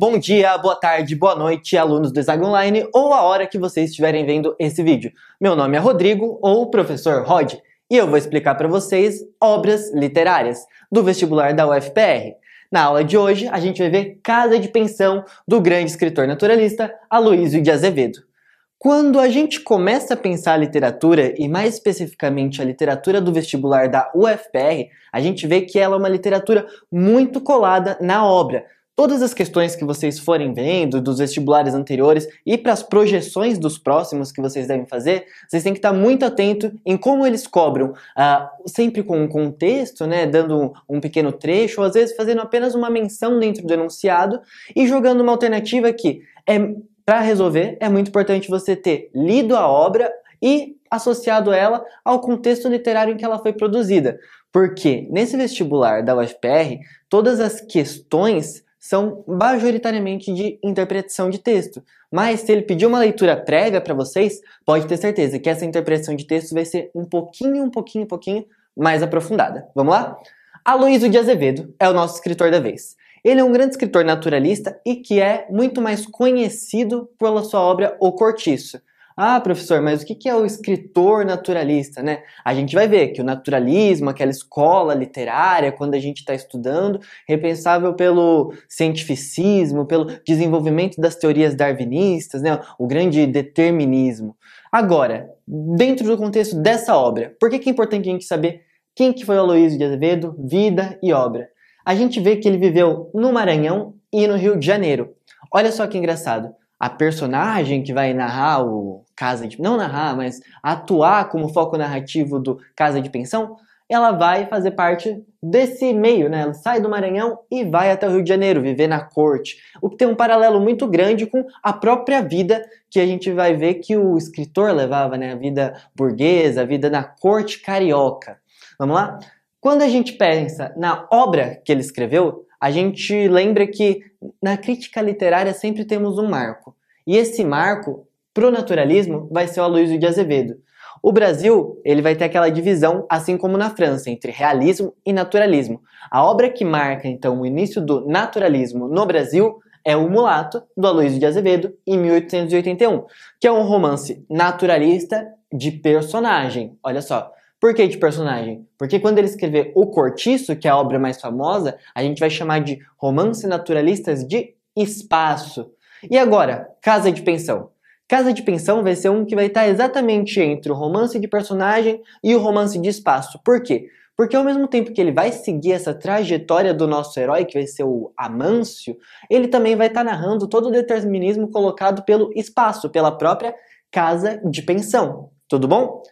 bom dia, boa tarde, boa noite, alunos do Exag Online ou a hora que vocês estiverem vendo esse vídeo. Meu nome é Rodrigo ou Professor Rod e eu vou explicar para vocês obras literárias do vestibular da UFPR. Na aula de hoje, a gente vai ver Casa de Pensão do grande escritor naturalista Aloysio de Azevedo. Quando a gente começa a pensar a literatura, e mais especificamente a literatura do vestibular da UFPR, a gente vê que ela é uma literatura muito colada na obra. Todas as questões que vocês forem vendo dos vestibulares anteriores e para as projeções dos próximos que vocês devem fazer, vocês têm que estar muito atento em como eles cobram, uh, sempre com um contexto, né, dando um, um pequeno trecho, ou às vezes fazendo apenas uma menção dentro do enunciado e jogando uma alternativa que é para resolver, é muito importante você ter lido a obra e associado ela ao contexto literário em que ela foi produzida. Porque nesse vestibular da UFPR, todas as questões são majoritariamente de interpretação de texto. Mas se ele pedir uma leitura prévia para vocês, pode ter certeza que essa interpretação de texto vai ser um pouquinho, um pouquinho, um pouquinho mais aprofundada. Vamos lá? Aloysio de Azevedo é o nosso escritor da vez. Ele é um grande escritor naturalista e que é muito mais conhecido pela sua obra O Cortiço. Ah, professor, mas o que é o escritor naturalista, né? A gente vai ver que o naturalismo, aquela escola literária, quando a gente está estudando, repensável pelo cientificismo, pelo desenvolvimento das teorias darwinistas, né? O grande determinismo. Agora, dentro do contexto dessa obra, por que, que é importante a gente saber quem que foi o Aloysio de Azevedo, vida e obra? a gente vê que ele viveu no Maranhão e no Rio de Janeiro. Olha só que engraçado. A personagem que vai narrar o Casa de... Não narrar, mas atuar como foco narrativo do Casa de Pensão, ela vai fazer parte desse meio, né? Ela sai do Maranhão e vai até o Rio de Janeiro, viver na corte. O que tem um paralelo muito grande com a própria vida que a gente vai ver que o escritor levava, né? A vida burguesa, a vida na corte carioca. Vamos lá? Quando a gente pensa na obra que ele escreveu, a gente lembra que na crítica literária sempre temos um marco. E esse marco, pro naturalismo, vai ser o Aloysio de Azevedo. O Brasil, ele vai ter aquela divisão, assim como na França, entre realismo e naturalismo. A obra que marca, então, o início do naturalismo no Brasil é O Mulato, do Aloysio de Azevedo, em 1881, que é um romance naturalista de personagem. Olha só, por que de personagem? Porque quando ele escrever O Cortiço, que é a obra mais famosa, a gente vai chamar de romance naturalistas de espaço. E agora, Casa de Pensão. Casa de Pensão vai ser um que vai estar exatamente entre o romance de personagem e o romance de espaço. Por quê? Porque ao mesmo tempo que ele vai seguir essa trajetória do nosso herói, que vai ser o Amâncio, ele também vai estar narrando todo o determinismo colocado pelo espaço, pela própria casa de pensão. Tudo bom?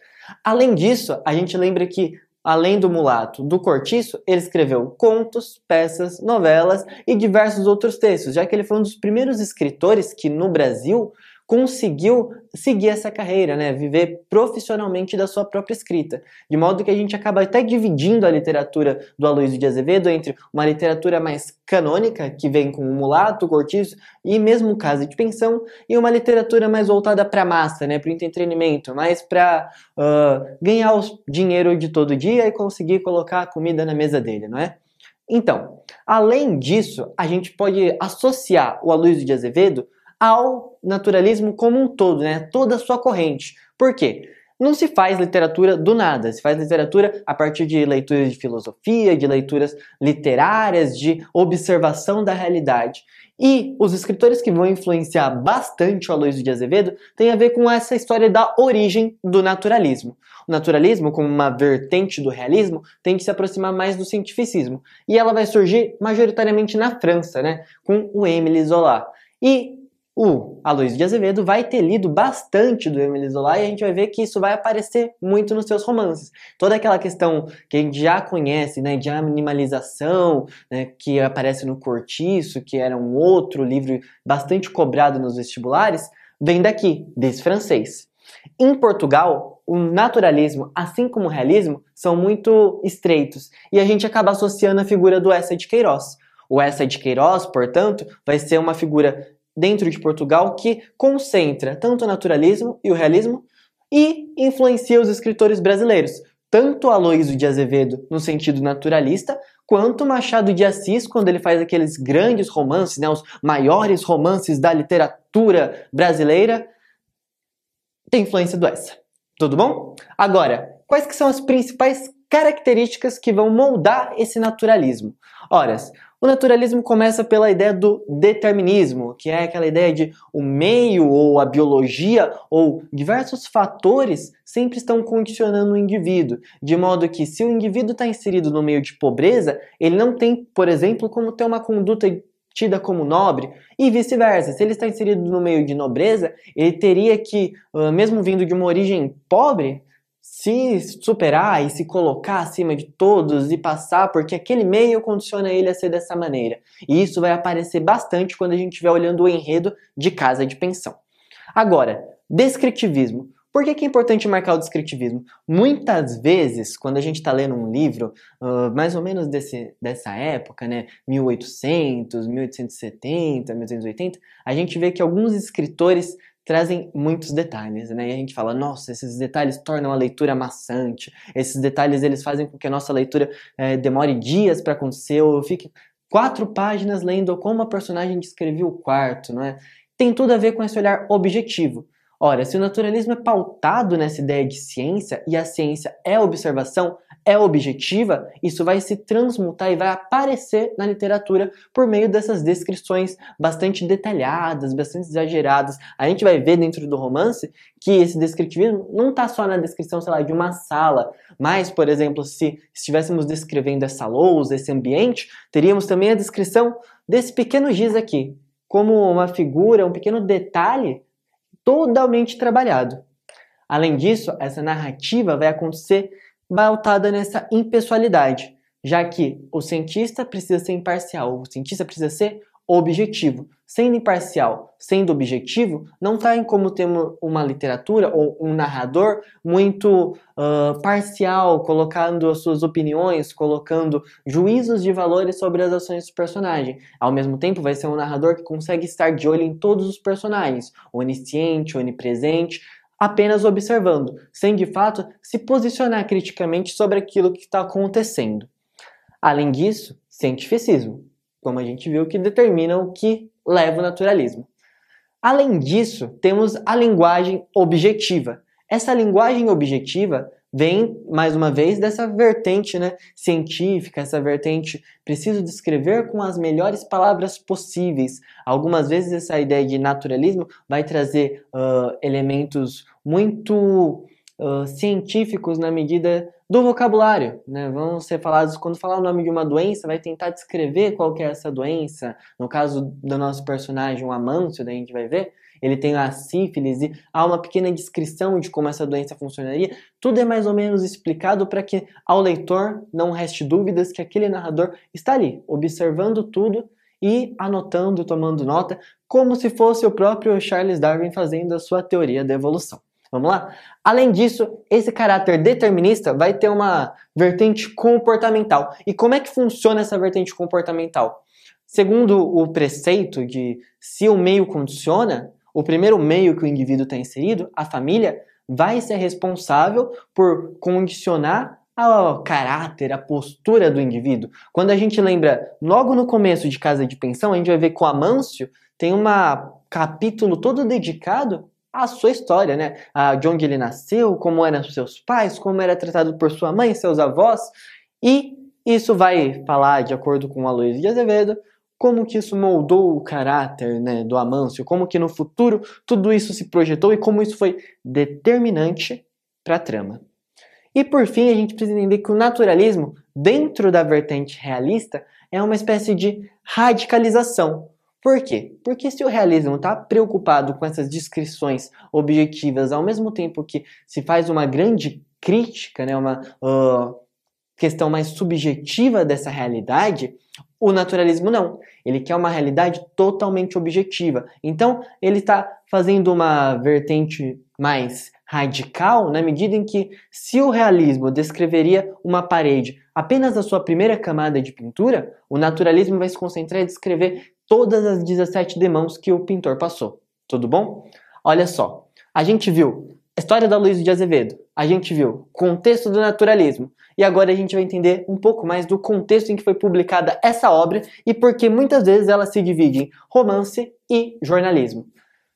Além disso, a gente lembra que, além do mulato, do cortiço, ele escreveu contos, peças, novelas e diversos outros textos, já que ele foi um dos primeiros escritores que no Brasil conseguiu seguir essa carreira, né? Viver profissionalmente da sua própria escrita. De modo que a gente acaba até dividindo a literatura do Aloysio de Azevedo entre uma literatura mais canônica, que vem com o mulato, o cortiço e mesmo casa de pensão, e uma literatura mais voltada para a massa, né? Para o entretenimento, mais para uh, ganhar o dinheiro de todo dia e conseguir colocar a comida na mesa dele, não é? Então, além disso, a gente pode associar o Aloysio de Azevedo ao naturalismo como um todo, né? Toda a sua corrente. Por quê? Não se faz literatura do nada, se faz literatura a partir de leituras de filosofia, de leituras literárias, de observação da realidade. E os escritores que vão influenciar bastante o Aloysio de Azevedo têm a ver com essa história da origem do naturalismo. O naturalismo, como uma vertente do realismo, tem que se aproximar mais do cientificismo. E ela vai surgir majoritariamente na França, né, com o Émile Zola. E o Aloysio de Azevedo vai ter lido bastante do Emile Zola e a gente vai ver que isso vai aparecer muito nos seus romances. Toda aquela questão que a gente já conhece, né, de animalização, né, que aparece no Cortiço, que era um outro livro bastante cobrado nos vestibulares, vem daqui, desse francês. Em Portugal, o naturalismo, assim como o realismo, são muito estreitos e a gente acaba associando a figura do Essa de Queiroz. O Essa de Queiroz, portanto, vai ser uma figura dentro de Portugal que concentra tanto o naturalismo e o realismo e influencia os escritores brasileiros. tanto Aloysio de Azevedo no sentido naturalista, quanto Machado de Assis quando ele faz aqueles grandes romances, né, os maiores romances da literatura brasileira, tem influência do essa. Tudo bom? Agora, quais que são as principais características que vão moldar esse naturalismo? Ora, o naturalismo começa pela ideia do determinismo, que é aquela ideia de o meio ou a biologia ou diversos fatores sempre estão condicionando o indivíduo, de modo que se o indivíduo está inserido no meio de pobreza, ele não tem, por exemplo, como ter uma conduta tida como nobre, e vice-versa. Se ele está inserido no meio de nobreza, ele teria que, mesmo vindo de uma origem pobre, se superar e se colocar acima de todos e passar, porque aquele meio condiciona ele a ser dessa maneira. E isso vai aparecer bastante quando a gente estiver olhando o enredo de casa de pensão. Agora, descritivismo. Por que, é importante marcar o descritivismo? Muitas vezes, quando a gente está lendo um livro, uh, mais ou menos desse, dessa época, né, 1800, 1870, 1880, a gente vê que alguns escritores trazem muitos detalhes, né? E a gente fala, nossa, esses detalhes tornam a leitura maçante, esses detalhes eles fazem com que a nossa leitura é, demore dias para acontecer, ou eu fique quatro páginas lendo como a personagem descreveu o quarto, não é? Tem tudo a ver com esse olhar objetivo. Ora, se o naturalismo é pautado nessa ideia de ciência e a ciência é observação, é objetiva, isso vai se transmutar e vai aparecer na literatura por meio dessas descrições bastante detalhadas, bastante exageradas. A gente vai ver dentro do romance que esse descritivismo não está só na descrição, sei lá, de uma sala, mas, por exemplo, se estivéssemos descrevendo essa lousa, esse ambiente, teríamos também a descrição desse pequeno giz aqui, como uma figura, um pequeno detalhe totalmente trabalhado. Além disso, essa narrativa vai acontecer pautada nessa impessoalidade, já que o cientista precisa ser imparcial, o cientista precisa ser objetivo. Sendo imparcial, sendo objetivo, não está em como ter uma literatura ou um narrador muito uh, parcial, colocando as suas opiniões, colocando juízos de valores sobre as ações do personagem. Ao mesmo tempo, vai ser um narrador que consegue estar de olho em todos os personagens, onisciente, onipresente, apenas observando, sem de fato se posicionar criticamente sobre aquilo que está acontecendo. Além disso, cientificismo como a gente viu, que determina o que leva o naturalismo. Além disso, temos a linguagem objetiva. Essa linguagem objetiva vem, mais uma vez, dessa vertente né, científica, essa vertente preciso descrever com as melhores palavras possíveis. Algumas vezes essa ideia de naturalismo vai trazer uh, elementos muito uh, científicos na medida do vocabulário, né? Vão ser falados quando falar o nome de uma doença, vai tentar descrever qual que é essa doença. No caso do nosso personagem, o Amâncio, daí a gente vai ver, ele tem a sífilis e há uma pequena descrição de como essa doença funcionaria. Tudo é mais ou menos explicado para que ao leitor não reste dúvidas que aquele narrador está ali, observando tudo e anotando, tomando nota, como se fosse o próprio Charles Darwin fazendo a sua teoria da evolução. Vamos lá? Além disso, esse caráter determinista vai ter uma vertente comportamental. E como é que funciona essa vertente comportamental? Segundo o preceito de se o meio condiciona, o primeiro meio que o indivíduo está inserido, a família, vai ser responsável por condicionar o caráter, a postura do indivíduo. Quando a gente lembra, logo no começo de Casa de Pensão, a gente vai ver que o Amâncio tem um capítulo todo dedicado a sua história, né? A, de onde ele nasceu, como eram seus pais, como era tratado por sua mãe, seus avós. E isso vai falar, de acordo com a Luiz de Azevedo, como que isso moldou o caráter né, do Amâncio, como que no futuro tudo isso se projetou e como isso foi determinante para a trama. E por fim, a gente precisa entender que o naturalismo, dentro da vertente realista, é uma espécie de radicalização, por quê? Porque se o realismo está preocupado com essas descrições objetivas, ao mesmo tempo que se faz uma grande crítica, né, uma uh, questão mais subjetiva dessa realidade, o naturalismo não. Ele quer uma realidade totalmente objetiva. Então, ele está fazendo uma vertente mais radical na medida em que, se o realismo descreveria uma parede apenas a sua primeira camada de pintura, o naturalismo vai se concentrar em descrever todas as 17 demãos que o pintor passou. Tudo bom? Olha só, a gente viu a história da Luiz de Azevedo, a gente viu contexto do naturalismo e agora a gente vai entender um pouco mais do contexto em que foi publicada essa obra e por que muitas vezes ela se divide em romance e jornalismo.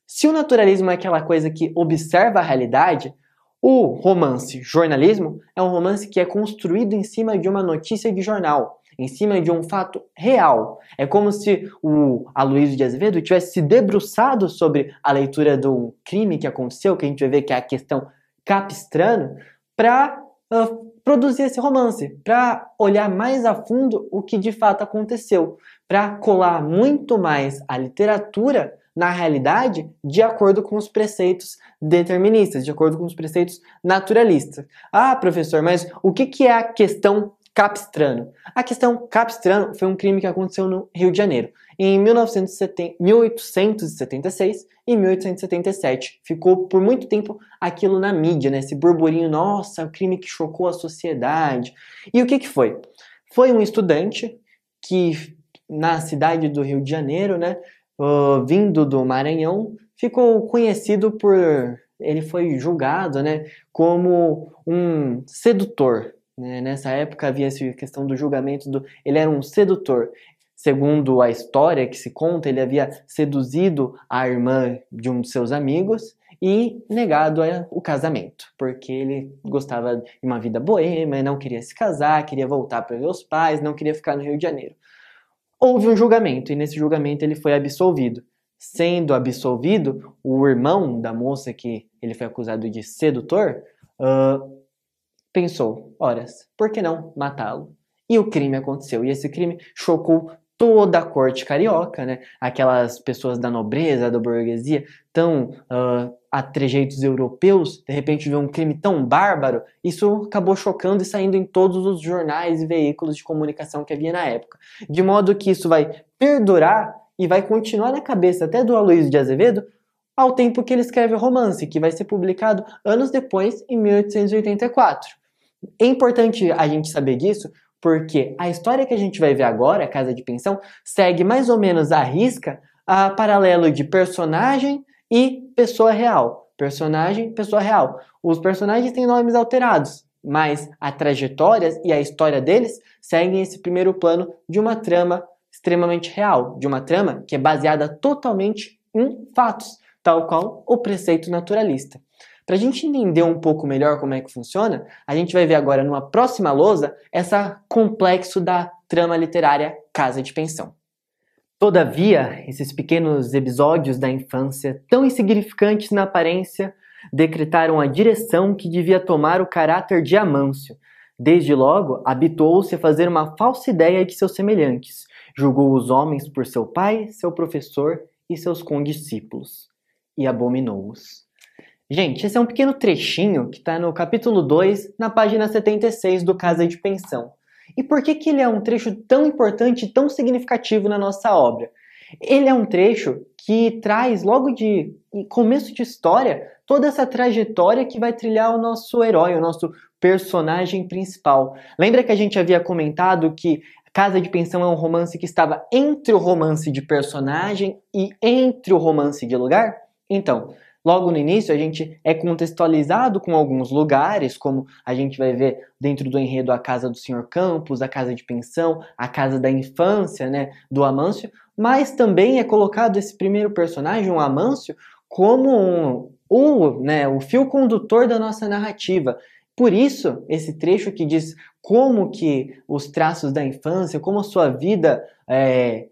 Se o naturalismo é aquela coisa que observa a realidade, o romance jornalismo é um romance que é construído em cima de uma notícia de jornal, em cima de um fato real. É como se o Aloysio de Azevedo tivesse se debruçado sobre a leitura do crime que aconteceu, que a gente vai ver que é a questão capistrano, para uh, produzir esse romance, para olhar mais a fundo o que de fato aconteceu, para colar muito mais a literatura na realidade de acordo com os preceitos deterministas, de acordo com os preceitos naturalistas. Ah, professor, mas o que, que é a questão Capistrano? A questão Capistrano foi um crime que aconteceu no Rio de Janeiro em 1970, 1876 e 1877. Ficou por muito tempo aquilo na mídia, né? esse burburinho, nossa, o crime que chocou a sociedade. E o que, que foi? Foi um estudante que na cidade do Rio de Janeiro, né, uh, vindo do Maranhão, ficou conhecido por. Ele foi julgado né, como um sedutor. Né? Nessa época havia essa questão do julgamento do. Ele era um sedutor. Segundo a história que se conta, ele havia seduzido a irmã de um de seus amigos e negado o casamento, porque ele gostava de uma vida boêmia, não queria se casar, queria voltar para ver os pais, não queria ficar no Rio de Janeiro houve um julgamento e nesse julgamento ele foi absolvido. Sendo absolvido, o irmão da moça que ele foi acusado de sedutor uh, pensou: horas, por que não matá-lo? E o crime aconteceu. E esse crime chocou toda a corte carioca, né? Aquelas pessoas da nobreza, da burguesia, tão uh, a trejeitos europeus, de repente vê um crime tão bárbaro, isso acabou chocando e saindo em todos os jornais e veículos de comunicação que havia na época. De modo que isso vai perdurar e vai continuar na cabeça até do Aloysio de Azevedo ao tempo que ele escreve o romance, que vai ser publicado anos depois, em 1884. É importante a gente saber disso, porque a história que a gente vai ver agora, Casa de Pensão, segue mais ou menos a risca a paralelo de personagem e pessoa real. Personagem, pessoa real. Os personagens têm nomes alterados, mas a trajetória e a história deles seguem esse primeiro plano de uma trama extremamente real, de uma trama que é baseada totalmente em fatos, tal qual o preceito naturalista. Para a gente entender um pouco melhor como é que funciona, a gente vai ver agora numa próxima lousa essa complexo da trama literária Casa de Pensão. Todavia, esses pequenos episódios da infância, tão insignificantes na aparência, decretaram a direção que devia tomar o caráter de Amâncio. Desde logo, habituou-se a fazer uma falsa ideia de seus semelhantes. Julgou os homens por seu pai, seu professor e seus condiscípulos, e abominou-os. Gente, esse é um pequeno trechinho que está no capítulo 2, na página 76 do Casa de Pensão. E por que, que ele é um trecho tão importante e tão significativo na nossa obra? Ele é um trecho que traz, logo de começo de história, toda essa trajetória que vai trilhar o nosso herói, o nosso personagem principal. Lembra que a gente havia comentado que Casa de Pensão é um romance que estava entre o romance de personagem e entre o romance de lugar? Então, Logo no início, a gente é contextualizado com alguns lugares, como a gente vai ver dentro do enredo a casa do Sr. Campos, a casa de pensão, a casa da infância, né, do Amâncio, mas também é colocado esse primeiro personagem, o Amâncio, como um, o, né, o fio condutor da nossa narrativa. Por isso, esse trecho que diz como que os traços da infância, como a sua vida é,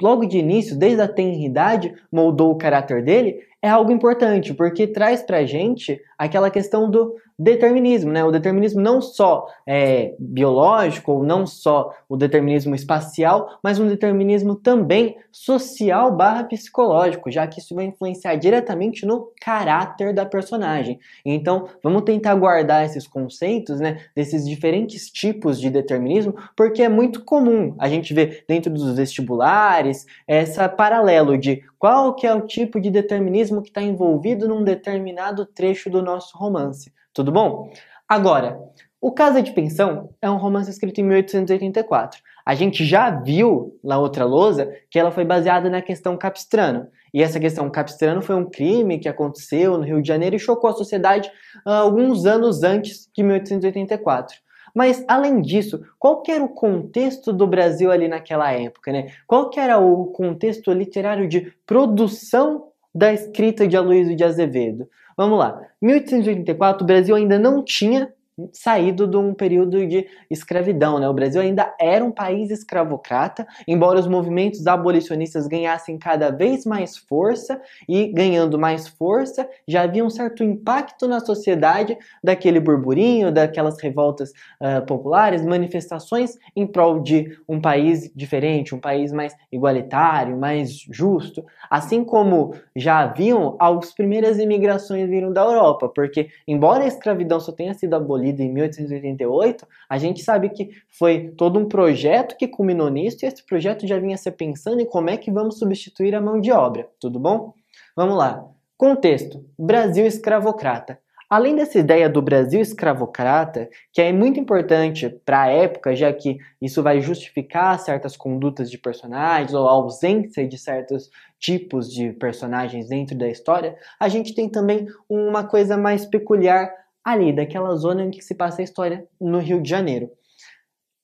logo de início, desde a tenridade, moldou o caráter dele, é algo importante, porque traz pra gente aquela questão do determinismo, né? O determinismo não só é, biológico, ou não só o determinismo espacial, mas um determinismo também social barra psicológico, já que isso vai influenciar diretamente no caráter da personagem. Então, vamos tentar guardar esses conceitos, né? Desses diferentes tipos de determinismo, porque é muito comum a gente ver dentro dos vestibulares essa paralelo de qual que é o tipo de determinismo que está envolvido num determinado trecho do nosso romance. Tudo bom? Agora, o Casa de Pensão é um romance escrito em 1884. A gente já viu na outra lousa que ela foi baseada na questão Capistrano. E essa questão Capistrano foi um crime que aconteceu no Rio de Janeiro e chocou a sociedade uh, alguns anos antes de 1884. Mas, além disso, qual que era o contexto do Brasil ali naquela época, né? Qual que era o contexto literário de produção da escrita de Aloysio de Azevedo? Vamos lá. 1884, o Brasil ainda não tinha saído de um período de escravidão, né? O Brasil ainda era um país escravocrata, embora os movimentos abolicionistas ganhassem cada vez mais força e ganhando mais força, já havia um certo impacto na sociedade daquele burburinho, daquelas revoltas uh, populares, manifestações em prol de um país diferente, um país mais igualitário, mais justo, assim como já haviam as primeiras imigrações vindo da Europa, porque embora a escravidão só tenha sido abolida abolida em 1888, a gente sabe que foi todo um projeto que culminou nisso e esse projeto já vinha se pensando em como é que vamos substituir a mão de obra, tudo bom? Vamos lá. Contexto: Brasil escravocrata. Além dessa ideia do Brasil escravocrata, que é muito importante para a época, já que isso vai justificar certas condutas de personagens ou a ausência de certos tipos de personagens dentro da história, a gente tem também uma coisa mais peculiar ali, daquela zona em que se passa a história no Rio de Janeiro.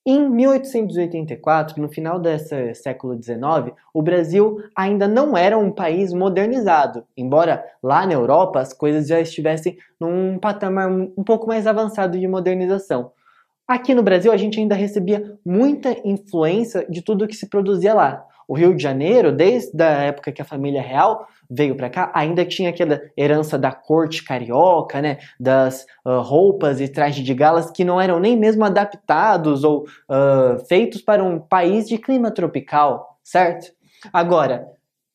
Em 1884, no final desse século XIX, o Brasil ainda não era um país modernizado, embora lá na Europa as coisas já estivessem num patamar um pouco mais avançado de modernização. Aqui no Brasil a gente ainda recebia muita influência de tudo que se produzia lá. O Rio de Janeiro, desde a época que a família real veio para cá, ainda tinha aquela herança da corte carioca, né, das uh, roupas e trajes de galas que não eram nem mesmo adaptados ou uh, feitos para um país de clima tropical, certo? Agora,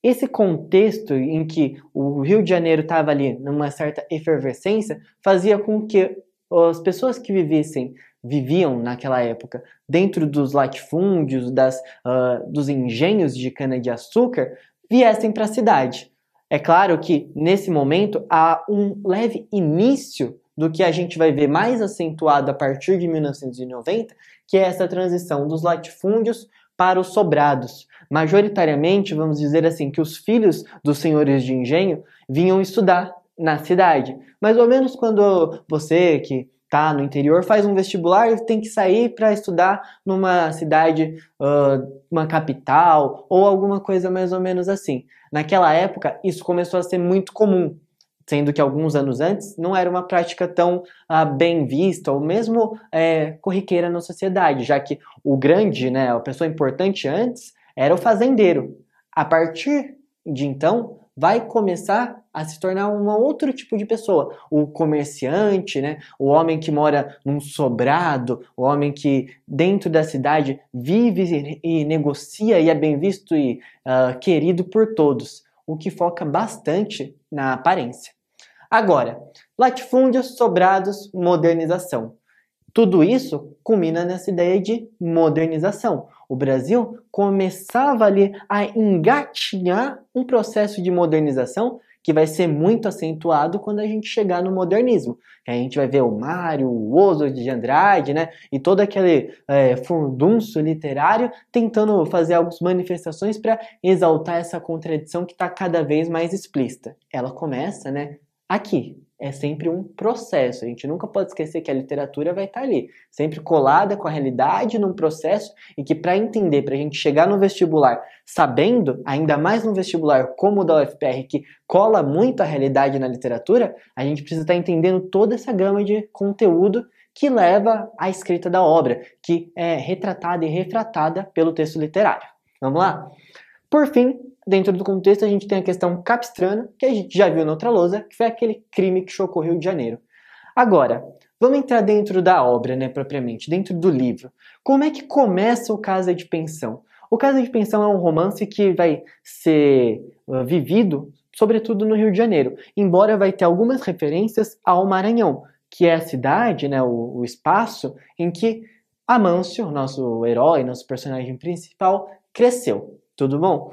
esse contexto em que o Rio de Janeiro estava ali numa certa efervescência fazia com que as pessoas que vivessem viviam naquela época dentro dos latifúndios, das, uh, dos engenhos de cana-de-açúcar, viessem para a cidade. É claro que nesse momento há um leve início do que a gente vai ver mais acentuado a partir de 1990, que é essa transição dos latifúndios para os sobrados. Majoritariamente, vamos dizer assim, que os filhos dos senhores de engenho vinham estudar na cidade. Mais ou menos quando você que tá no interior, faz um vestibular e tem que sair para estudar numa cidade, uh, uma capital ou alguma coisa mais ou menos assim. Naquela época, isso começou a ser muito comum, sendo que alguns anos antes não era uma prática tão uh, bem vista ou mesmo é, corriqueira na sociedade, já que o grande, né, a pessoa importante antes era o fazendeiro. A partir de então, vai começar a se tornar um outro tipo de pessoa. O comerciante, né? o homem que mora num sobrado, o homem que dentro da cidade vive e negocia e é bem visto e uh, querido por todos, o que foca bastante na aparência. Agora, latifúndios, sobrados, modernização. Tudo isso culmina nessa ideia de modernização. O Brasil começava ali a engatinhar um processo de modernização que vai ser muito acentuado quando a gente chegar no modernismo. A gente vai ver o Mário, o Oso de Andrade, né? E todo aquele é, furdunço literário tentando fazer algumas manifestações para exaltar essa contradição que está cada vez mais explícita. Ela começa, né? Aqui, é sempre um processo. A gente nunca pode esquecer que a literatura vai estar ali, sempre colada com a realidade num processo e que para entender, para a gente chegar no vestibular sabendo, ainda mais no vestibular como o da UFPR, que cola muito a realidade na literatura, a gente precisa estar entendendo toda essa gama de conteúdo que leva à escrita da obra, que é retratada e refratada pelo texto literário. Vamos lá? Por fim, dentro do contexto, a gente tem a questão capistrana, que a gente já viu na outra lousa, que foi aquele crime que chocou o Rio de Janeiro. Agora, vamos entrar dentro da obra, né, propriamente, dentro do livro. Como é que começa o Casa de Pensão? O Casa de Pensão é um romance que vai ser uh, vivido, sobretudo no Rio de Janeiro, embora vai ter algumas referências ao Maranhão, que é a cidade, né, o, o espaço em que Amâncio, nosso herói, nosso personagem principal, cresceu. Tudo bom?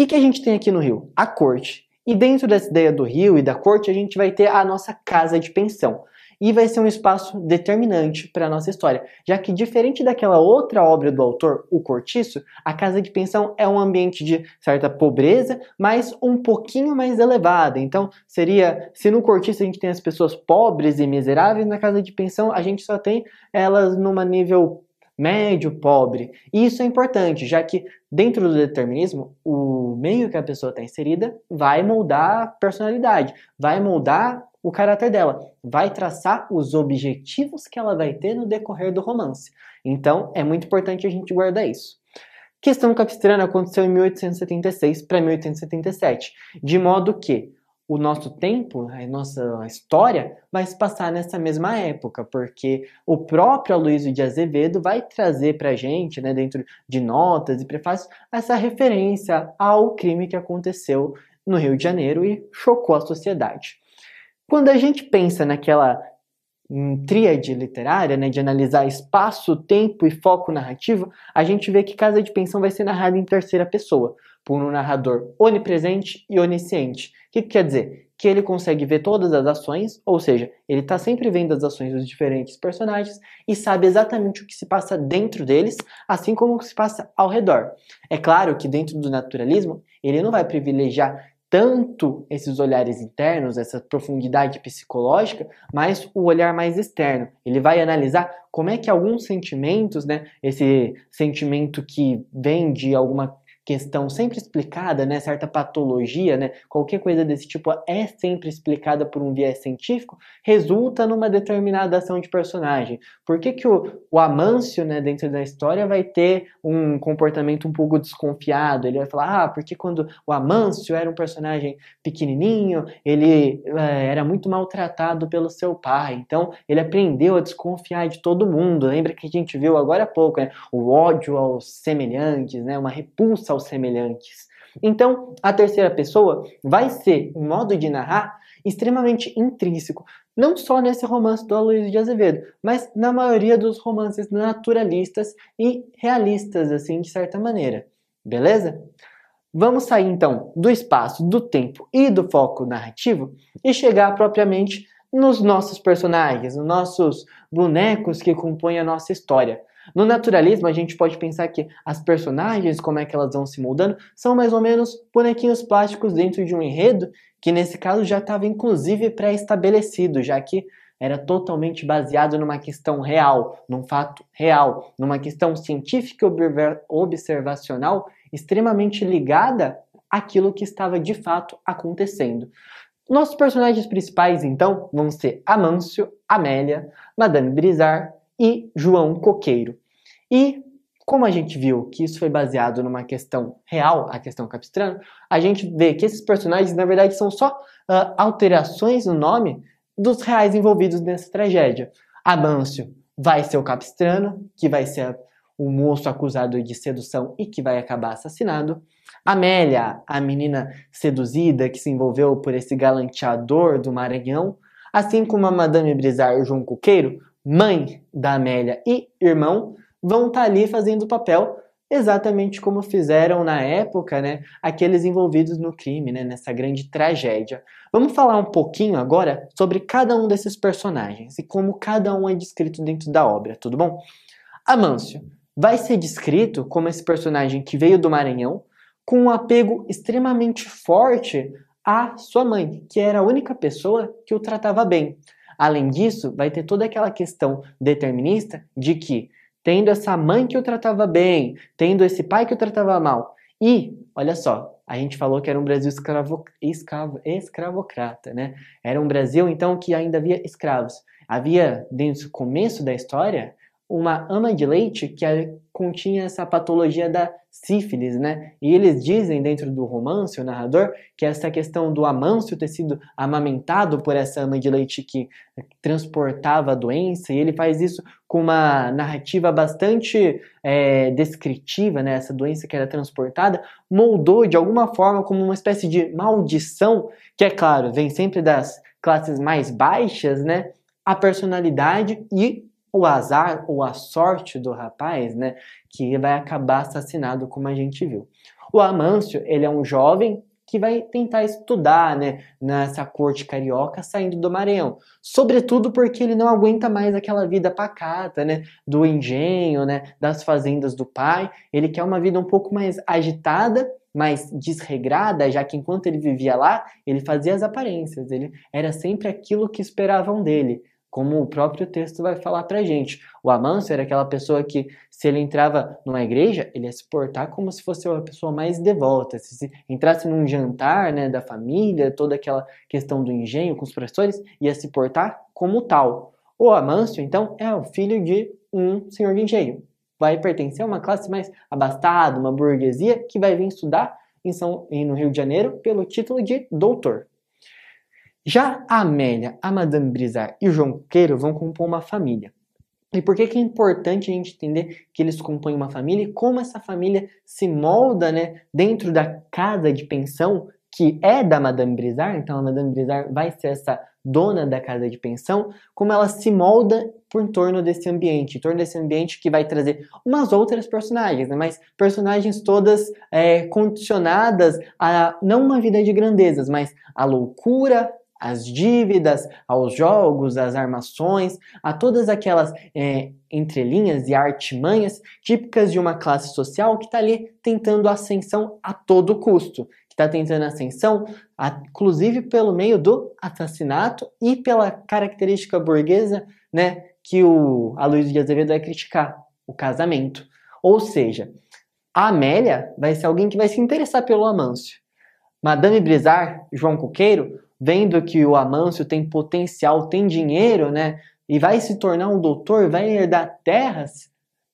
Que, que a gente tem aqui no Rio? A corte. E dentro dessa ideia do Rio e da corte, a gente vai ter a nossa casa de pensão. e vai ser um espaço determinante para a nossa história, já que diferente daquela outra obra do autor, O Cortiço, a casa de pensão é um ambiente de certa pobreza, mas um pouquinho mais elevada. Então, seria, se no Cortiço a gente tem as pessoas pobres e miseráveis, na casa de pensão a gente só tem elas numa nível médio, pobre. E isso é importante, já que dentro do determinismo, o meio que a pessoa está inserida vai moldar a personalidade, vai moldar o caráter dela, vai traçar os objetivos que ela vai ter no decorrer do romance. Então, é muito importante a gente guardar isso. Questão capistrana aconteceu em 1876 para 1877, de modo que o nosso tempo, a nossa história, vai se passar nessa mesma época, porque o próprio Aloysio de Azevedo vai trazer para a gente, né, dentro de notas e prefácios, essa referência ao crime que aconteceu no Rio de Janeiro e chocou a sociedade. Quando a gente pensa naquela tríade literária, né, de analisar espaço, tempo e foco narrativo, a gente vê que Casa de Pensão vai ser narrada em terceira pessoa, por um narrador onipresente e onisciente. O que, que quer dizer? Que ele consegue ver todas as ações, ou seja, ele está sempre vendo as ações dos diferentes personagens e sabe exatamente o que se passa dentro deles, assim como o que se passa ao redor. É claro que dentro do naturalismo, ele não vai privilegiar tanto esses olhares internos, essa profundidade psicológica, mas o olhar mais externo. Ele vai analisar como é que alguns sentimentos, né, esse sentimento que vem de alguma questão sempre explicada, né, certa patologia, né, qualquer coisa desse tipo é sempre explicada por um viés científico, resulta numa determinada ação de personagem. Por que, que o, o Amâncio, né, dentro da história, vai ter um comportamento um pouco desconfiado? Ele vai falar, ah, porque quando o Amâncio era um personagem pequenininho, ele é, era muito maltratado pelo seu pai, então ele aprendeu a desconfiar de todo mundo. Lembra que a gente viu agora há pouco, né, o ódio aos semelhantes, né, uma repulsa aos semelhantes. Então, a terceira pessoa vai ser um modo de narrar extremamente intrínseco, não só nesse romance do Aloysio de Azevedo, mas na maioria dos romances naturalistas e realistas, assim, de certa maneira. Beleza? Vamos sair então do espaço, do tempo e do foco narrativo e chegar propriamente nos nossos personagens, nos nossos bonecos que compõem a nossa história. No naturalismo, a gente pode pensar que as personagens, como é que elas vão se moldando, são mais ou menos bonequinhos plásticos dentro de um enredo, que nesse caso já estava inclusive pré-estabelecido, já que era totalmente baseado numa questão real, num fato real, numa questão científica observacional extremamente ligada àquilo que estava de fato acontecendo. Nossos personagens principais, então, vão ser Amâncio, Amélia, Madame Brizard, e João Coqueiro. E como a gente viu que isso foi baseado numa questão real, a questão capistrano, a gente vê que esses personagens, na verdade, são só uh, alterações no nome dos reais envolvidos nessa tragédia. Amâncio vai ser o capistrano, que vai ser o moço acusado de sedução e que vai acabar assassinado. Amélia, a menina seduzida que se envolveu por esse galanteador do Maranhão, assim como a Madame Brizard e o João Coqueiro, mãe da Amélia e irmão, vão estar tá ali fazendo o papel exatamente como fizeram na época, né, aqueles envolvidos no crime, né, nessa grande tragédia. Vamos falar um pouquinho agora sobre cada um desses personagens e como cada um é descrito dentro da obra, tudo bom? Amâncio vai ser descrito como esse personagem que veio do Maranhão com um apego extremamente forte à sua mãe, que era a única pessoa que o tratava bem. Além disso, vai ter toda aquela questão determinista de que, tendo essa mãe que o tratava bem, tendo esse pai que o tratava mal, e, olha só, a gente falou que era um Brasil escravo, escravo, escravocrata, né? Era um Brasil, então, que ainda havia escravos. Havia, desde o começo da história, uma ama de leite que continha essa patologia da sífilis, né? E eles dizem dentro do romance, o narrador, que essa questão do Amâncio ter sido amamentado por essa ama de leite que transportava a doença, e ele faz isso com uma narrativa bastante é, descritiva, né? Essa doença que era transportada, moldou de alguma forma como uma espécie de maldição, que é claro, vem sempre das classes mais baixas, né? A personalidade e o azar ou a sorte do rapaz, né, que vai acabar assassinado como a gente viu. O Amâncio, ele é um jovem que vai tentar estudar, né, nessa corte carioca saindo do Maranhão. Sobretudo porque ele não aguenta mais aquela vida pacata, né, do engenho, né, das fazendas do pai. Ele quer uma vida um pouco mais agitada, mais desregrada, já que enquanto ele vivia lá, ele fazia as aparências, ele era sempre aquilo que esperavam dele como o próprio texto vai falar pra gente. O Amâncio era aquela pessoa que, se ele entrava numa igreja, ele ia se portar como se fosse uma pessoa mais devota. Se entrasse num jantar né, da família, toda aquela questão do engenho com os professores, ia se portar como tal. O Amâncio, então, é o filho de um senhor de engenho. Vai pertencer a uma classe mais abastada, uma burguesia, que vai vir estudar em São, no Rio de Janeiro pelo título de doutor. Já a Amélia, a Madame Brizard e o João Coqueiro vão compor uma família. E por que, que é importante a gente entender que eles compõem uma família e como essa família se molda né, dentro da casa de pensão que é da Madame Brizard, então a Madame Brizard vai ser essa dona da casa de pensão, como ela se molda por torno desse ambiente, em torno desse ambiente que vai trazer umas outras personagens, né? mas personagens todas é, condicionadas a não uma vida de grandezas, mas a loucura, às dívidas, aos jogos, às armações, a todas aquelas é, entrelinhas e artimanhas típicas de uma classe social que está ali tentando ascensão a todo custo, que está tentando ascensão, inclusive pelo meio do assassinato e pela característica burguesa, né, que o Aloysio de Azevedo vai criticar, o casamento. Ou seja, a Amélia vai ser alguém que vai se interessar pelo Amâncio. Madame Brizard, João Coqueiro, vendo que o Amâncio tem potencial, tem dinheiro, né? E vai se tornar um doutor, vai herdar terras,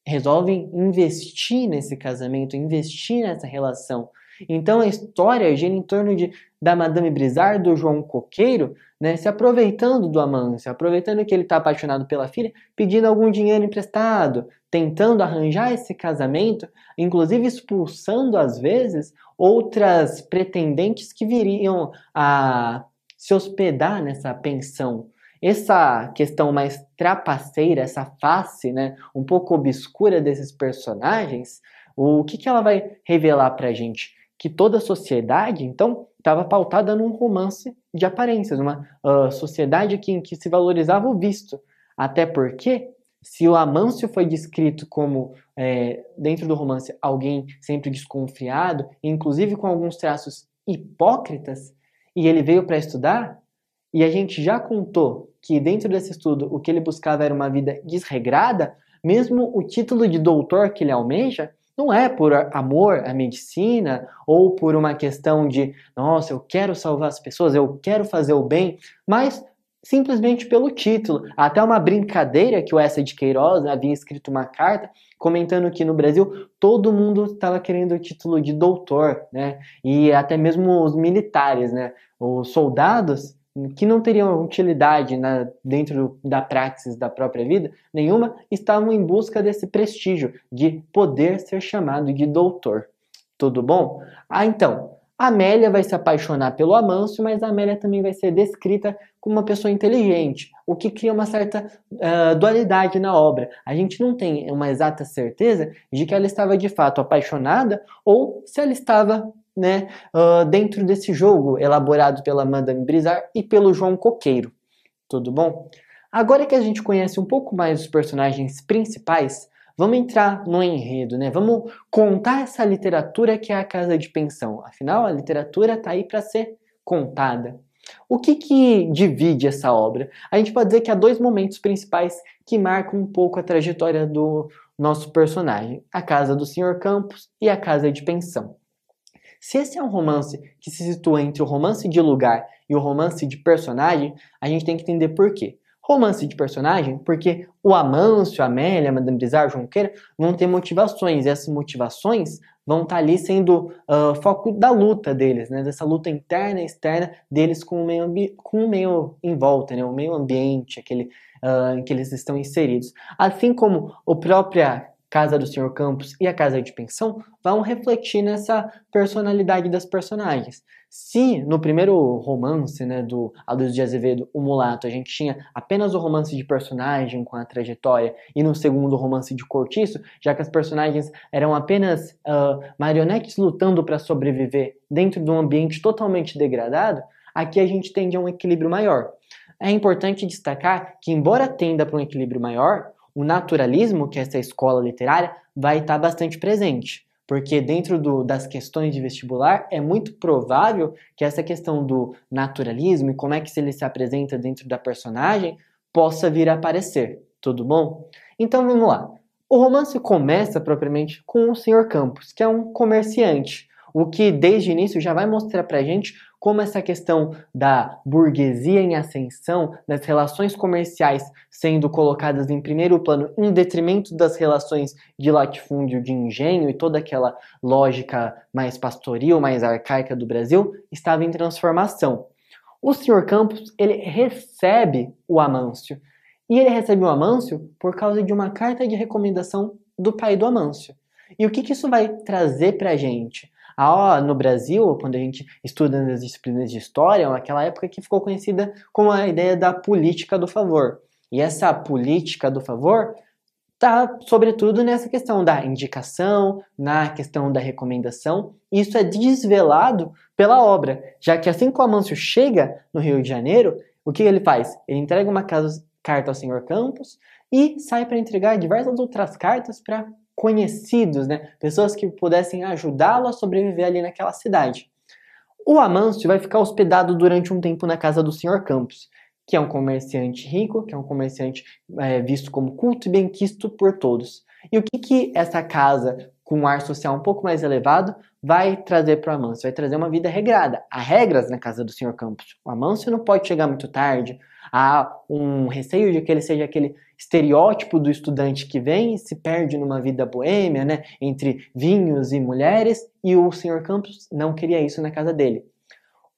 resolvem investir nesse casamento, investir nessa relação. Então a história gira em torno de, da Madame Brizard, do João Coqueiro, né, se aproveitando do Amâncio, aproveitando que ele está apaixonado pela filha, pedindo algum dinheiro emprestado, tentando arranjar esse casamento, inclusive expulsando às vezes outras pretendentes que viriam a se hospedar nessa pensão. Essa questão mais trapaceira, essa face, né, um pouco obscura desses personagens, o que, que ela vai revelar pra gente? Que toda a sociedade, então, estava pautada num romance de aparências, uma uh, sociedade que, em que se valorizava o visto. Até porque, se o Amâncio foi descrito como, é, dentro do romance, alguém sempre desconfiado, inclusive com alguns traços hipócritas, e ele veio para estudar, e a gente já contou que dentro desse estudo o que ele buscava era uma vida desregrada, mesmo o título de doutor que ele almeja não é por amor à medicina ou por uma questão de, nossa, eu quero salvar as pessoas, eu quero fazer o bem, mas simplesmente pelo título. Até uma brincadeira que o Essa de Queiroz havia escrito uma carta comentando que no Brasil todo mundo estava querendo o título de doutor, né? E até mesmo os militares, né? Os soldados que não teriam utilidade na, dentro da praxis da própria vida nenhuma, estavam em busca desse prestígio de poder ser chamado de doutor. Tudo bom? Ah, então, Amélia vai se apaixonar pelo Amâncio, mas Amélia também vai ser descrita como uma pessoa inteligente, o que cria uma certa uh, dualidade na obra. A gente não tem uma exata certeza de que ela estava de fato apaixonada ou se ela estava né, uh, dentro desse jogo elaborado pela Madame Brizard e pelo João Coqueiro. Tudo bom? Agora que a gente conhece um pouco mais os personagens principais, Vamos entrar no enredo, né? Vamos contar essa literatura que é a casa de pensão. Afinal, a literatura está aí para ser contada. O que, que divide essa obra? A gente pode dizer que há dois momentos principais que marcam um pouco a trajetória do nosso personagem: a casa do Sr. Campos e a casa de pensão. Se esse é um romance que se situa entre o romance de lugar e o romance de personagem, a gente tem que entender por quê romance de personagem, porque o Amâncio, a Amélia, a Madame Brizard, João Queira vão ter motivações, e essas motivações vão estar tá ali sendo uh, foco da luta deles, né? dessa luta interna e externa deles com o meio, com o meio em volta, né? o meio ambiente aquele, uh, em que eles estão inseridos. Assim como a própria casa do Sr. Campos e a casa de pensão vão refletir nessa personalidade das personagens. Se no primeiro romance, né, do Aloysio de Azevedo, O Mulato, a gente tinha apenas o romance de personagem com a trajetória, e no segundo romance de Cortiço, já que as personagens eram apenas uh, marionetes lutando para sobreviver dentro de um ambiente totalmente degradado, aqui a gente tende a um equilíbrio maior. É importante destacar que, embora tenda para um equilíbrio maior, o naturalismo, que é essa escola literária, vai estar bastante presente porque dentro do, das questões de vestibular é muito provável que essa questão do naturalismo e como é que ele se apresenta dentro da personagem possa vir a aparecer. Tudo bom? Então vamos lá. O romance começa propriamente com o Sr. Campos, que é um comerciante, o que desde o início já vai mostrar pra gente como essa questão da burguesia em ascensão, das relações comerciais sendo colocadas em primeiro plano em detrimento das relações de latifúndio, de engenho e toda aquela lógica mais pastoril, mais arcaica do Brasil, estava em transformação. O Sr. Campos, ele recebe o Amâncio. E ele recebe o Amâncio por causa de uma carta de recomendação do pai do Amâncio. E o que, que isso vai trazer para a gente? Ah, no Brasil, quando a gente estuda nas disciplinas de história, é aquela época que ficou conhecida como a ideia da política do favor. E essa política do favor está, sobretudo, nessa questão da indicação, na questão da recomendação. Isso é desvelado pela obra, já que assim que o Amâncio chega no Rio de Janeiro, o que ele faz? Ele entrega uma carta ao senhor Campos e sai para entregar diversas outras cartas para conhecidos, né? pessoas que pudessem ajudá-lo a sobreviver ali naquela cidade. O Amâncio vai ficar hospedado durante um tempo na casa do Sr. Campos, que é um comerciante rico, que é um comerciante é, visto como culto e benquisto por todos. E o que, que essa casa com um ar social um pouco mais elevado vai trazer para o Amâncio? Vai trazer uma vida regrada. Há regras na casa do Sr. Campos. O Amâncio não pode chegar muito tarde, há um receio de que ele seja aquele estereótipo do estudante que vem e se perde numa vida boêmia, né, entre vinhos e mulheres, e o Sr. Campos não queria isso na casa dele.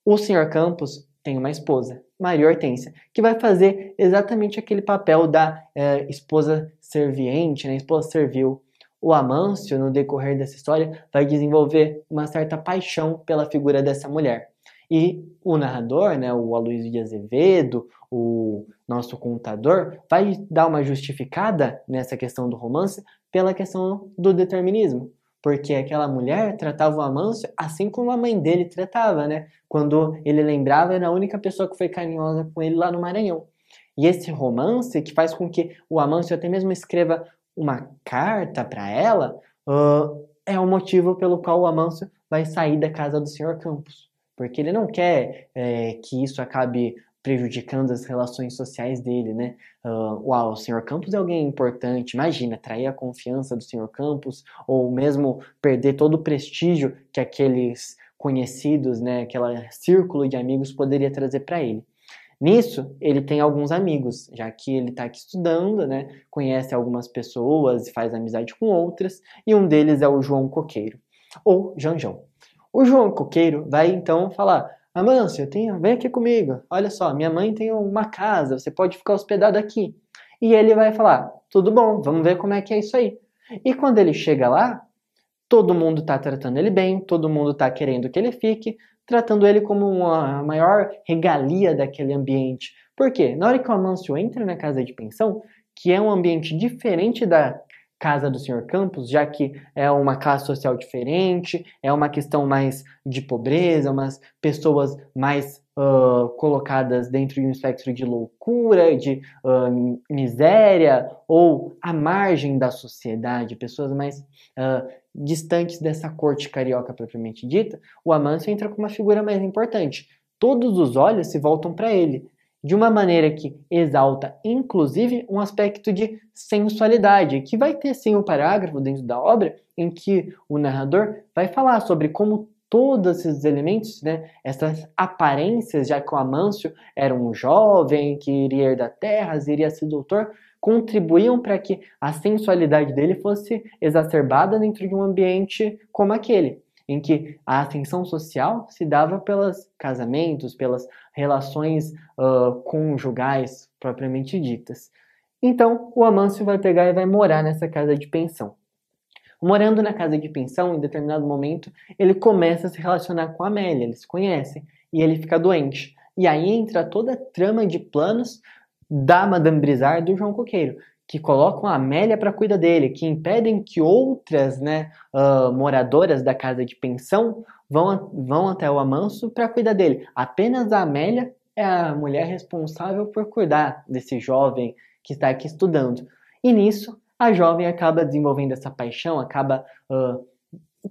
O Sr. Campos tem uma esposa, Maria Hortência, que vai fazer exatamente aquele papel da é, esposa serviente, né, esposa servil. O Amâncio, no decorrer dessa história, vai desenvolver uma certa paixão pela figura dessa mulher. E o narrador, né, o Aloysio de Azevedo, o nosso contador, vai dar uma justificada nessa questão do romance pela questão do determinismo. Porque aquela mulher tratava o Amâncio assim como a mãe dele tratava, né? Quando ele lembrava, era a única pessoa que foi carinhosa com ele lá no Maranhão. E esse romance, que faz com que o Amâncio até mesmo escreva uma carta para ela, uh, é o motivo pelo qual o Amâncio vai sair da casa do Sr. Campos porque ele não quer é, que isso acabe prejudicando as relações sociais dele, né? Uh, uau, o Sr. Campos é alguém importante. Imagina, trair a confiança do Sr. Campos ou mesmo perder todo o prestígio que aqueles conhecidos, né, aquele círculo de amigos poderia trazer para ele. Nisso, ele tem alguns amigos, já que ele está aqui estudando, né, conhece algumas pessoas e faz amizade com outras, e um deles é o João Coqueiro, ou Janjão. O João Coqueiro vai então falar: Amâncio, tenho, vem aqui comigo. Olha só, minha mãe tem uma casa, você pode ficar hospedado aqui. E ele vai falar: tudo bom, vamos ver como é que é isso aí. E quando ele chega lá, todo mundo está tratando ele bem, todo mundo está querendo que ele fique, tratando ele como uma maior regalia daquele ambiente. Por quê? Na hora que o Amâncio entra na casa de pensão, que é um ambiente diferente da casa do senhor Campos, já que é uma classe social diferente, é uma questão mais de pobreza, umas pessoas mais uh, colocadas dentro de um espectro de loucura, de uh, miséria, ou à margem da sociedade, pessoas mais uh, distantes dessa corte carioca propriamente dita, o Amâncio entra como uma figura mais importante. Todos os olhos se voltam para ele de uma maneira que exalta, inclusive, um aspecto de sensualidade, que vai ter sim um parágrafo dentro da obra em que o narrador vai falar sobre como todos esses elementos, né, essas aparências, já que o Amâncio era um jovem que iria herdar terras, iria ser doutor, contribuíam para que a sensualidade dele fosse exacerbada dentro de um ambiente como aquele em que a ascensão social se dava pelos casamentos, pelas relações uh, conjugais propriamente ditas. Então, o Amâncio vai pegar e vai morar nessa casa de pensão. Morando na casa de pensão, em determinado momento, ele começa a se relacionar com a Amélia, eles se conhecem, e ele fica doente. E aí entra toda a trama de planos da Madame Brizard do João Coqueiro, que colocam a Amélia para cuidar dele, que impedem que outras né, uh, moradoras da casa de pensão vão, vão até o Amanso para cuidar dele. Apenas a Amélia é a mulher responsável por cuidar desse jovem que está aqui estudando. E nisso, a jovem acaba desenvolvendo essa paixão, acaba uh,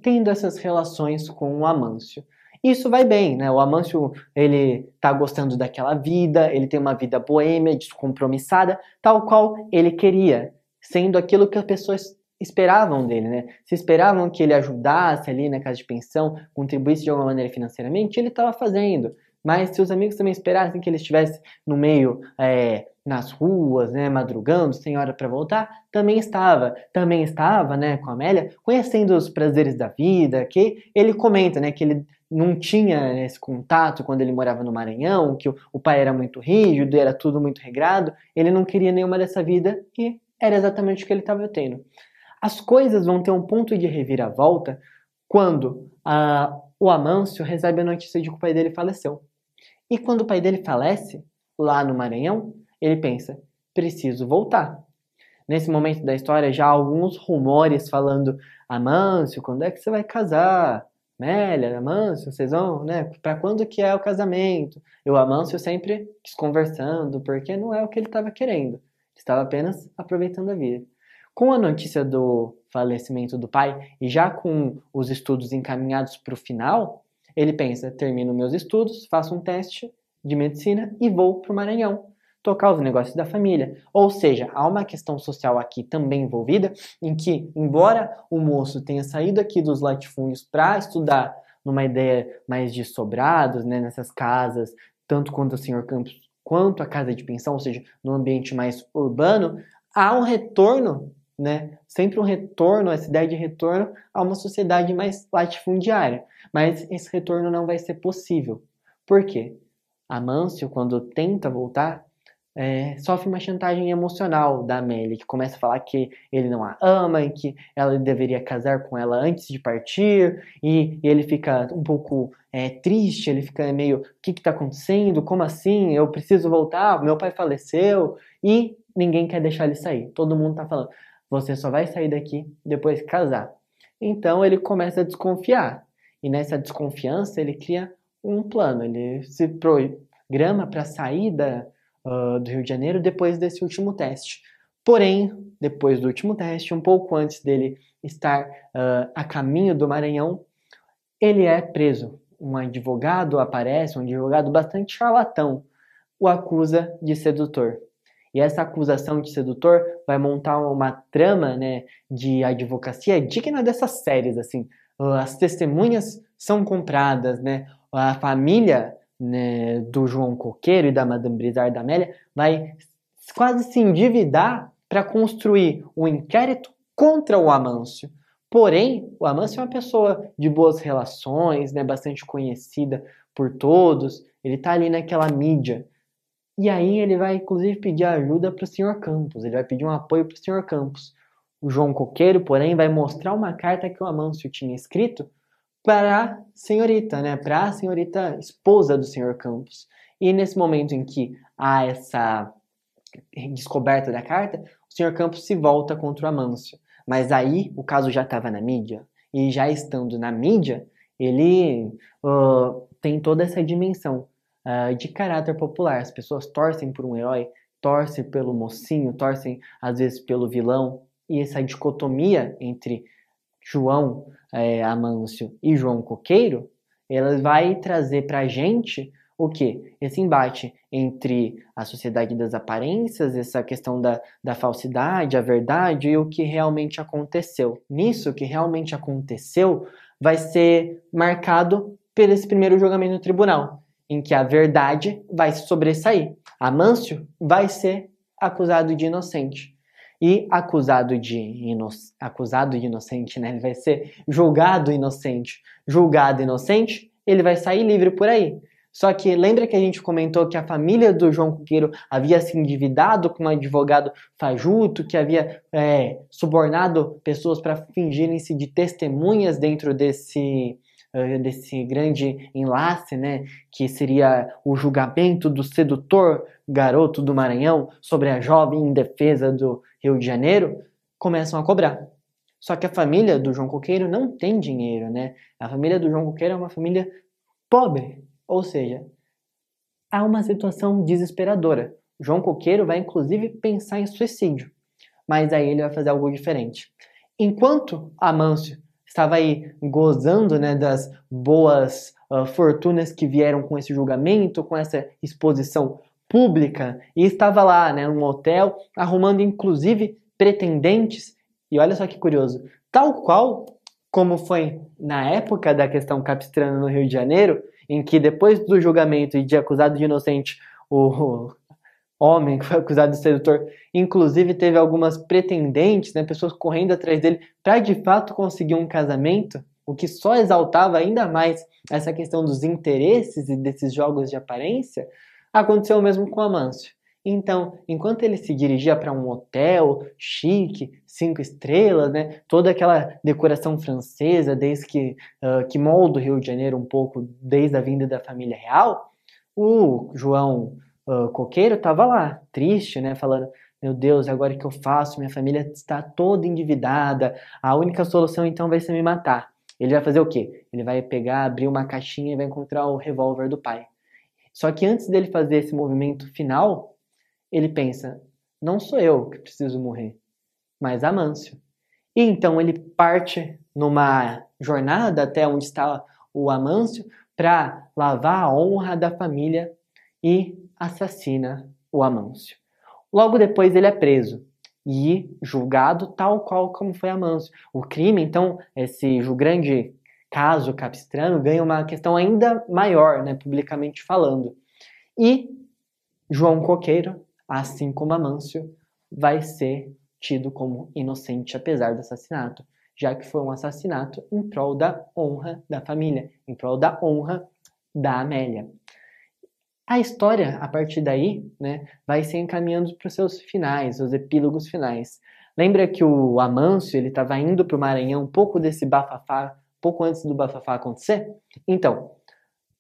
tendo essas relações com o Amâncio. Isso vai bem, né? O Amâncio, ele tá gostando daquela vida, ele tem uma vida boêmia, descompromissada, tal qual ele queria, sendo aquilo que as pessoas esperavam dele, né? Se esperavam que ele ajudasse ali na casa de pensão, contribuísse de alguma maneira financeiramente, ele estava fazendo. Mas se os amigos também esperassem que ele estivesse no meio, é, nas ruas, né, madrugando, sem hora para voltar, também estava. Também estava, né, com a Amélia, conhecendo os prazeres da vida, que ele comenta, né, que ele não tinha esse contato quando ele morava no Maranhão, que o, pai era muito rígido, era tudo muito regrado, ele não queria nenhuma dessa vida e era exatamente o que ele estava tendo. As coisas vão ter um ponto de reviravolta quando a, o Amâncio recebe a notícia de que o pai dele faleceu. E quando o pai dele falece, lá no Maranhão, ele pensa: preciso voltar. Nesse momento da história, já há alguns rumores falando: Amâncio, quando é que você vai casar? Mélia, Amâncio, vocês vão, né? Para quando que é o casamento? E o Amâncio sempre conversando, porque não é o que ele estava querendo. Ele estava apenas aproveitando a vida. Com a notícia do falecimento do pai e já com os estudos encaminhados para o final, ele pensa: termino meus estudos, faço um teste de medicina e vou para o Maranhão tocar os negócios da família. Ou seja, há uma questão social aqui também envolvida, em que, embora o moço tenha saído aqui dos latifúndios para estudar numa ideia mais de sobrados, né, nessas casas, tanto quanto o senhor Campos quanto a casa de pensão, ou seja, no ambiente mais urbano, há um retorno, né, sempre um retorno, essa ideia de retorno a uma sociedade mais latifundiária. Mas esse retorno não vai ser possível. Por quê? Amâncio, quando tenta voltar, é, sofre uma chantagem emocional da Amélia, que começa a falar que ele não a ama e que ela deveria casar com ela antes de partir, e, ele fica um pouco é, triste, ele fica meio: o que está acontecendo? Como assim? Eu preciso voltar? Meu pai faleceu, e ninguém quer deixar ele sair. Todo mundo está falando: você só vai sair daqui depois que casar. Então ele começa a desconfiar. E nessa desconfiança ele cria um plano, ele se programa para sair da, uh, do Rio de Janeiro depois desse último teste. Porém, depois do último teste, um pouco antes dele estar uh, a caminho do Maranhão, ele é preso. Um advogado aparece, um advogado bastante charlatão, o acusa de sedutor. E essa acusação de sedutor vai montar uma trama né, de advocacia digna dessas séries. assim. As testemunhas são compradas, né? a família né, do João Coqueiro e da Madame Brizard da Amélia vai quase se endividar para construir um inquérito contra o Amâncio. Porém, o Amâncio é uma pessoa de boas relações, né, bastante conhecida por todos, ele está ali naquela mídia. E aí ele vai, inclusive, pedir ajuda para o Sr. Campos, ele vai pedir um apoio para o Sr. Campos. O João Coqueiro, porém, vai mostrar uma carta que o Amâncio tinha escrito para a senhorita, né? Para a senhorita esposa do senhor Campos. E nesse momento em que há essa descoberta da carta, o senhor Campos se volta contra o Amâncio. Mas aí o caso já estava na mídia. E já estando na mídia, ele uh, tem toda essa dimensão uh, de caráter popular. As pessoas torcem por um herói, torcem pelo mocinho, torcem às vezes pelo vilão. E essa dicotomia entre João é, Amâncio e João Coqueiro, ela vai trazer para a gente o que? Esse embate entre a sociedade das aparências, essa questão da, da falsidade, a verdade e o que realmente aconteceu. Nisso, o que realmente aconteceu vai ser marcado por esse primeiro julgamento no tribunal, em que a verdade vai sobressair. Amâncio vai ser acusado de inocente e acusado de, ino... acusado de inocente, né? Ele vai ser julgado inocente. Julgado inocente, ele vai sair livre por aí. Só que lembra que a gente comentou que a família do João Coqueiro havia se endividado com um advogado fajuto, que havia é, subornado pessoas para fingirem-se de testemunhas dentro desse, desse grande enlace, né, que seria o julgamento do sedutor garoto do Maranhão sobre a jovem em defesa do Rio de Janeiro, começam a cobrar. Só que a família do João Coqueiro não tem dinheiro, né? A família do João Coqueiro é uma família pobre, ou seja, há uma situação desesperadora. João Coqueiro vai inclusive pensar em suicídio, mas aí ele vai fazer algo diferente. Enquanto Amâncio estava aí gozando né, das boas uh, fortunas que vieram com esse julgamento, com essa exposição pública, e estava lá, né, num hotel, arrumando inclusive pretendentes. E olha só que curioso, tal qual como foi na época da questão capistrana no Rio de Janeiro, em que depois do julgamento e de acusado de inocente, o homem que foi acusado de sedutor, inclusive teve algumas pretendentes, né, pessoas correndo atrás dele para de fato conseguir um casamento, o que só exaltava ainda mais essa questão dos interesses e desses jogos de aparência, aconteceu o mesmo com Amâncio. Então, enquanto ele se dirigia para um hotel chique, cinco estrelas, né, toda aquela decoração francesa, desde que, uh, que molda o Rio de Janeiro um pouco desde a vinda da família real, o João uh, Coqueiro estava lá, triste, né, falando: Meu Deus, agora o que eu faço? Minha família está toda endividada, a única solução então vai ser me matar. Ele vai fazer o quê? Ele vai pegar, abrir uma caixinha e vai encontrar o revólver do pai. Só que antes dele fazer esse movimento final, ele pensa: não sou eu que preciso morrer, mas Amâncio. E então ele parte numa jornada até onde está o Amâncio para lavar a honra da família e assassina o Amâncio. Logo depois ele é preso e julgado tal qual como foi Amâncio. O crime, então, esse grande caso capistrano ganha uma questão ainda maior, né, publicamente falando. E João Coqueiro assim como Amâncio, vai ser tido como inocente apesar do assassinato, já que foi um assassinato em prol da honra da família, em prol da honra da Amélia. A história, a partir daí, né, vai se encaminhando para os seus finais, os epílogos finais. Lembra que o Amâncio ele estava indo para o Maranhão um pouco desse bafafá, pouco antes do bafafá acontecer? Então,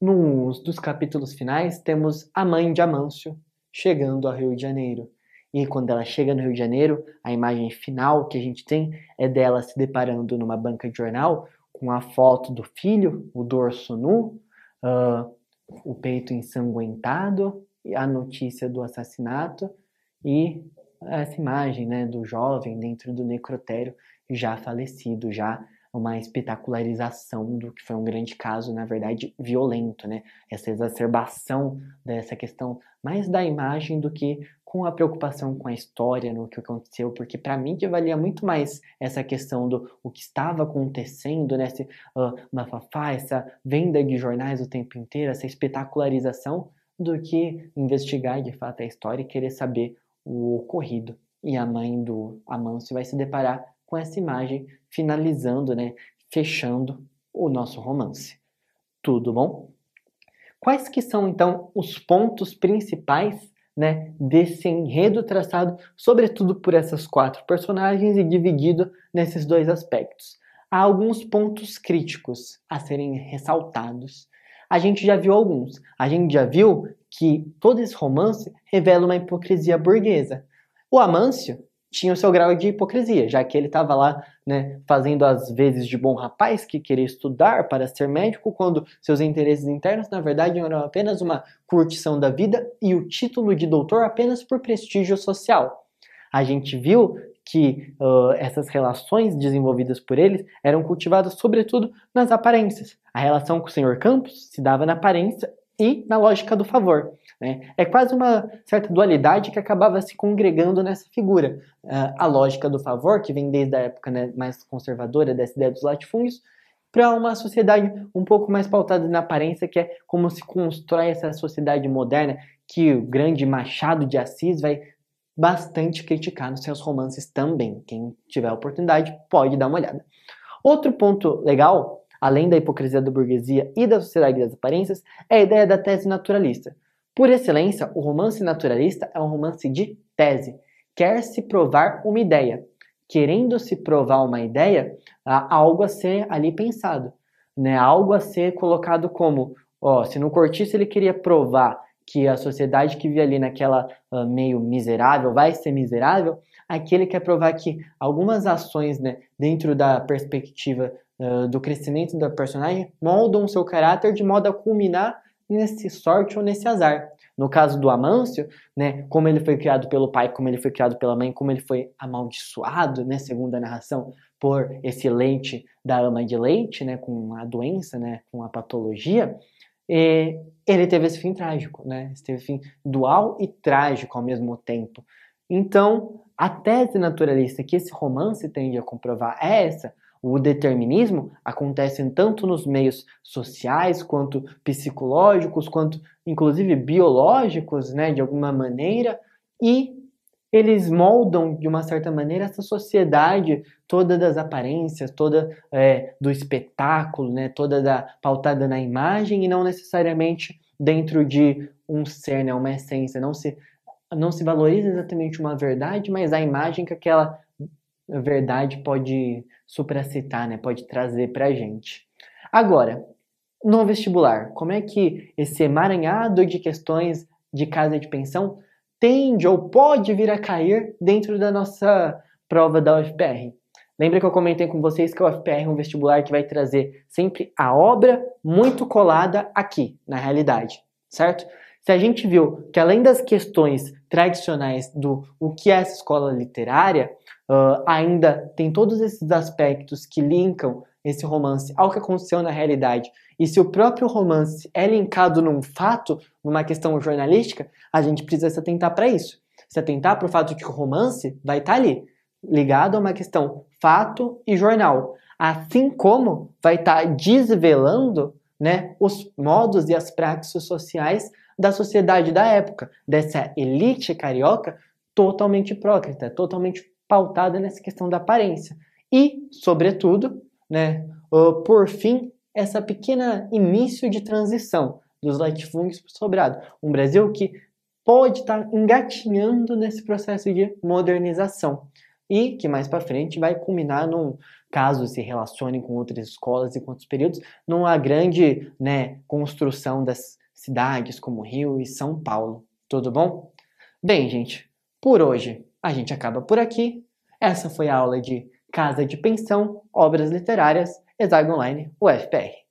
nos dos capítulos finais temos a mãe de Amâncio, chegando ao Rio de Janeiro. E quando ela chega no Rio de Janeiro, a imagem final que a gente tem é dela se deparando numa banca de jornal com a foto do filho, o dorso nu, uh, o peito ensanguentado, a notícia do assassinato e essa imagem né, do jovem dentro do necrotério já falecido, já uma espetacularização do que foi um grande caso, na verdade, violento, né? Essa exacerbação dessa questão mais da imagem do que com a preocupação com a história, no que aconteceu, porque para mim que valia muito mais essa questão do o que estava acontecendo, né? Esse uh, bafafá, essa venda de jornais o tempo inteiro, essa espetacularização, do que investigar de fato a história e querer saber o ocorrido. E a mãe do Amâncio vai se deparar com essa imagem finalizando, né, fechando o nosso romance. Tudo bom? Quais que são então os pontos principais, né, desse enredo traçado, sobretudo por essas quatro personagens e dividido nesses dois aspectos? Há alguns pontos críticos a serem ressaltados. A gente já viu alguns. A gente já viu que todo esse romance revela uma hipocrisia burguesa. O Amâncio, tinha o seu grau de hipocrisia, já que ele estava lá, né, fazendo as vezes de bom rapaz que queria estudar para ser médico, quando seus interesses internos, na verdade, eram apenas uma curtição da vida e o título de doutor apenas por prestígio social. A gente viu que uh, essas relações desenvolvidas por eles eram cultivadas sobretudo nas aparências. A relação com o Sr. Campos se dava na aparência e na lógica do favor. Né? É quase uma certa dualidade que acabava se congregando nessa figura. Uh, a lógica do favor, que vem desde a época né, mais conservadora dessa ideia dos latifúndios, para uma sociedade um pouco mais pautada na aparência, que é como se constrói essa sociedade moderna que o grande Machado de Assis vai bastante criticar nos seus romances também. Quem tiver oportunidade pode dar uma olhada. Outro ponto legal além da hipocrisia da burguesia e da sociedade das aparências, é a ideia da tese naturalista. Por excelência, o romance naturalista é um romance de tese. Quer se provar uma ideia. Querendo se provar uma ideia, há algo a ser ali pensado, né? Algo a ser colocado como, ó, se no cortiço ele queria provar que a sociedade que vive ali naquela uh, meio miserável vai ser miserável, aqui ele quer provar que algumas ações, né, dentro da perspectiva do crescimento da personagem, moldam seu caráter de modo a culminar nesse sorte ou nesse azar. No caso do Amâncio, né, como ele foi criado pelo pai, como ele foi criado pela mãe, como ele foi amaldiçoado, né, segundo a narração, por esse leite da ama de leite, né, com a doença, né, com a patologia, e ele teve esse fim trágico, né, esse teve fim dual e trágico ao mesmo tempo. Então, a tese naturalista que esse romance tende a comprovar é essa, o determinismo acontece tanto nos meios sociais, quanto psicológicos, quanto inclusive biológicos, né, de alguma maneira, e eles moldam de uma certa maneira essa sociedade toda das aparências, toda é, do espetáculo, né, toda da pautada na imagem e não necessariamente dentro de um ser, né, uma essência. Não se não se valoriza exatamente uma verdade, mas a imagem que aquela verdade pode supracitar, né? Pode trazer para a gente. Agora, no vestibular, como é que esse emaranhado de questões de casa de pensão tende ou pode vir a cair dentro da nossa prova da UFPR? Lembra que eu comentei com vocês que o UFPR é um vestibular que vai trazer sempre a obra muito colada aqui, na realidade, certo? Se a gente viu que além das questões tradicionais do o que é essa escola literária, uh, ainda tem todos esses aspectos que linkam esse romance ao que aconteceu na realidade. E se o próprio romance é linkado num fato, numa questão jornalística, a gente precisa se atentar para isso. Se atentar para o fato de que o romance vai estar tá ali, ligado a uma questão fato e jornal. Assim como vai estar tá desvelando né, os modos e as práticas sociais da sociedade da época, dessa elite carioca totalmente hipócrita, totalmente pautada nessa questão da aparência. E, sobretudo, né, por fim, essa pequena início de transição dos latifúndios para o sobrado. Um Brasil que pode estar tá engatinhando nesse processo de modernização e que mais para frente vai culminar num caso se relacione com outras escolas e com outros períodos, numa grande né, construção das cidades como Rio e São Paulo. Tudo bom? Bem, gente, por hoje a gente acaba por aqui. Essa foi a aula de Casa de Pensão, Obras Literárias, Exag Online, UFPR.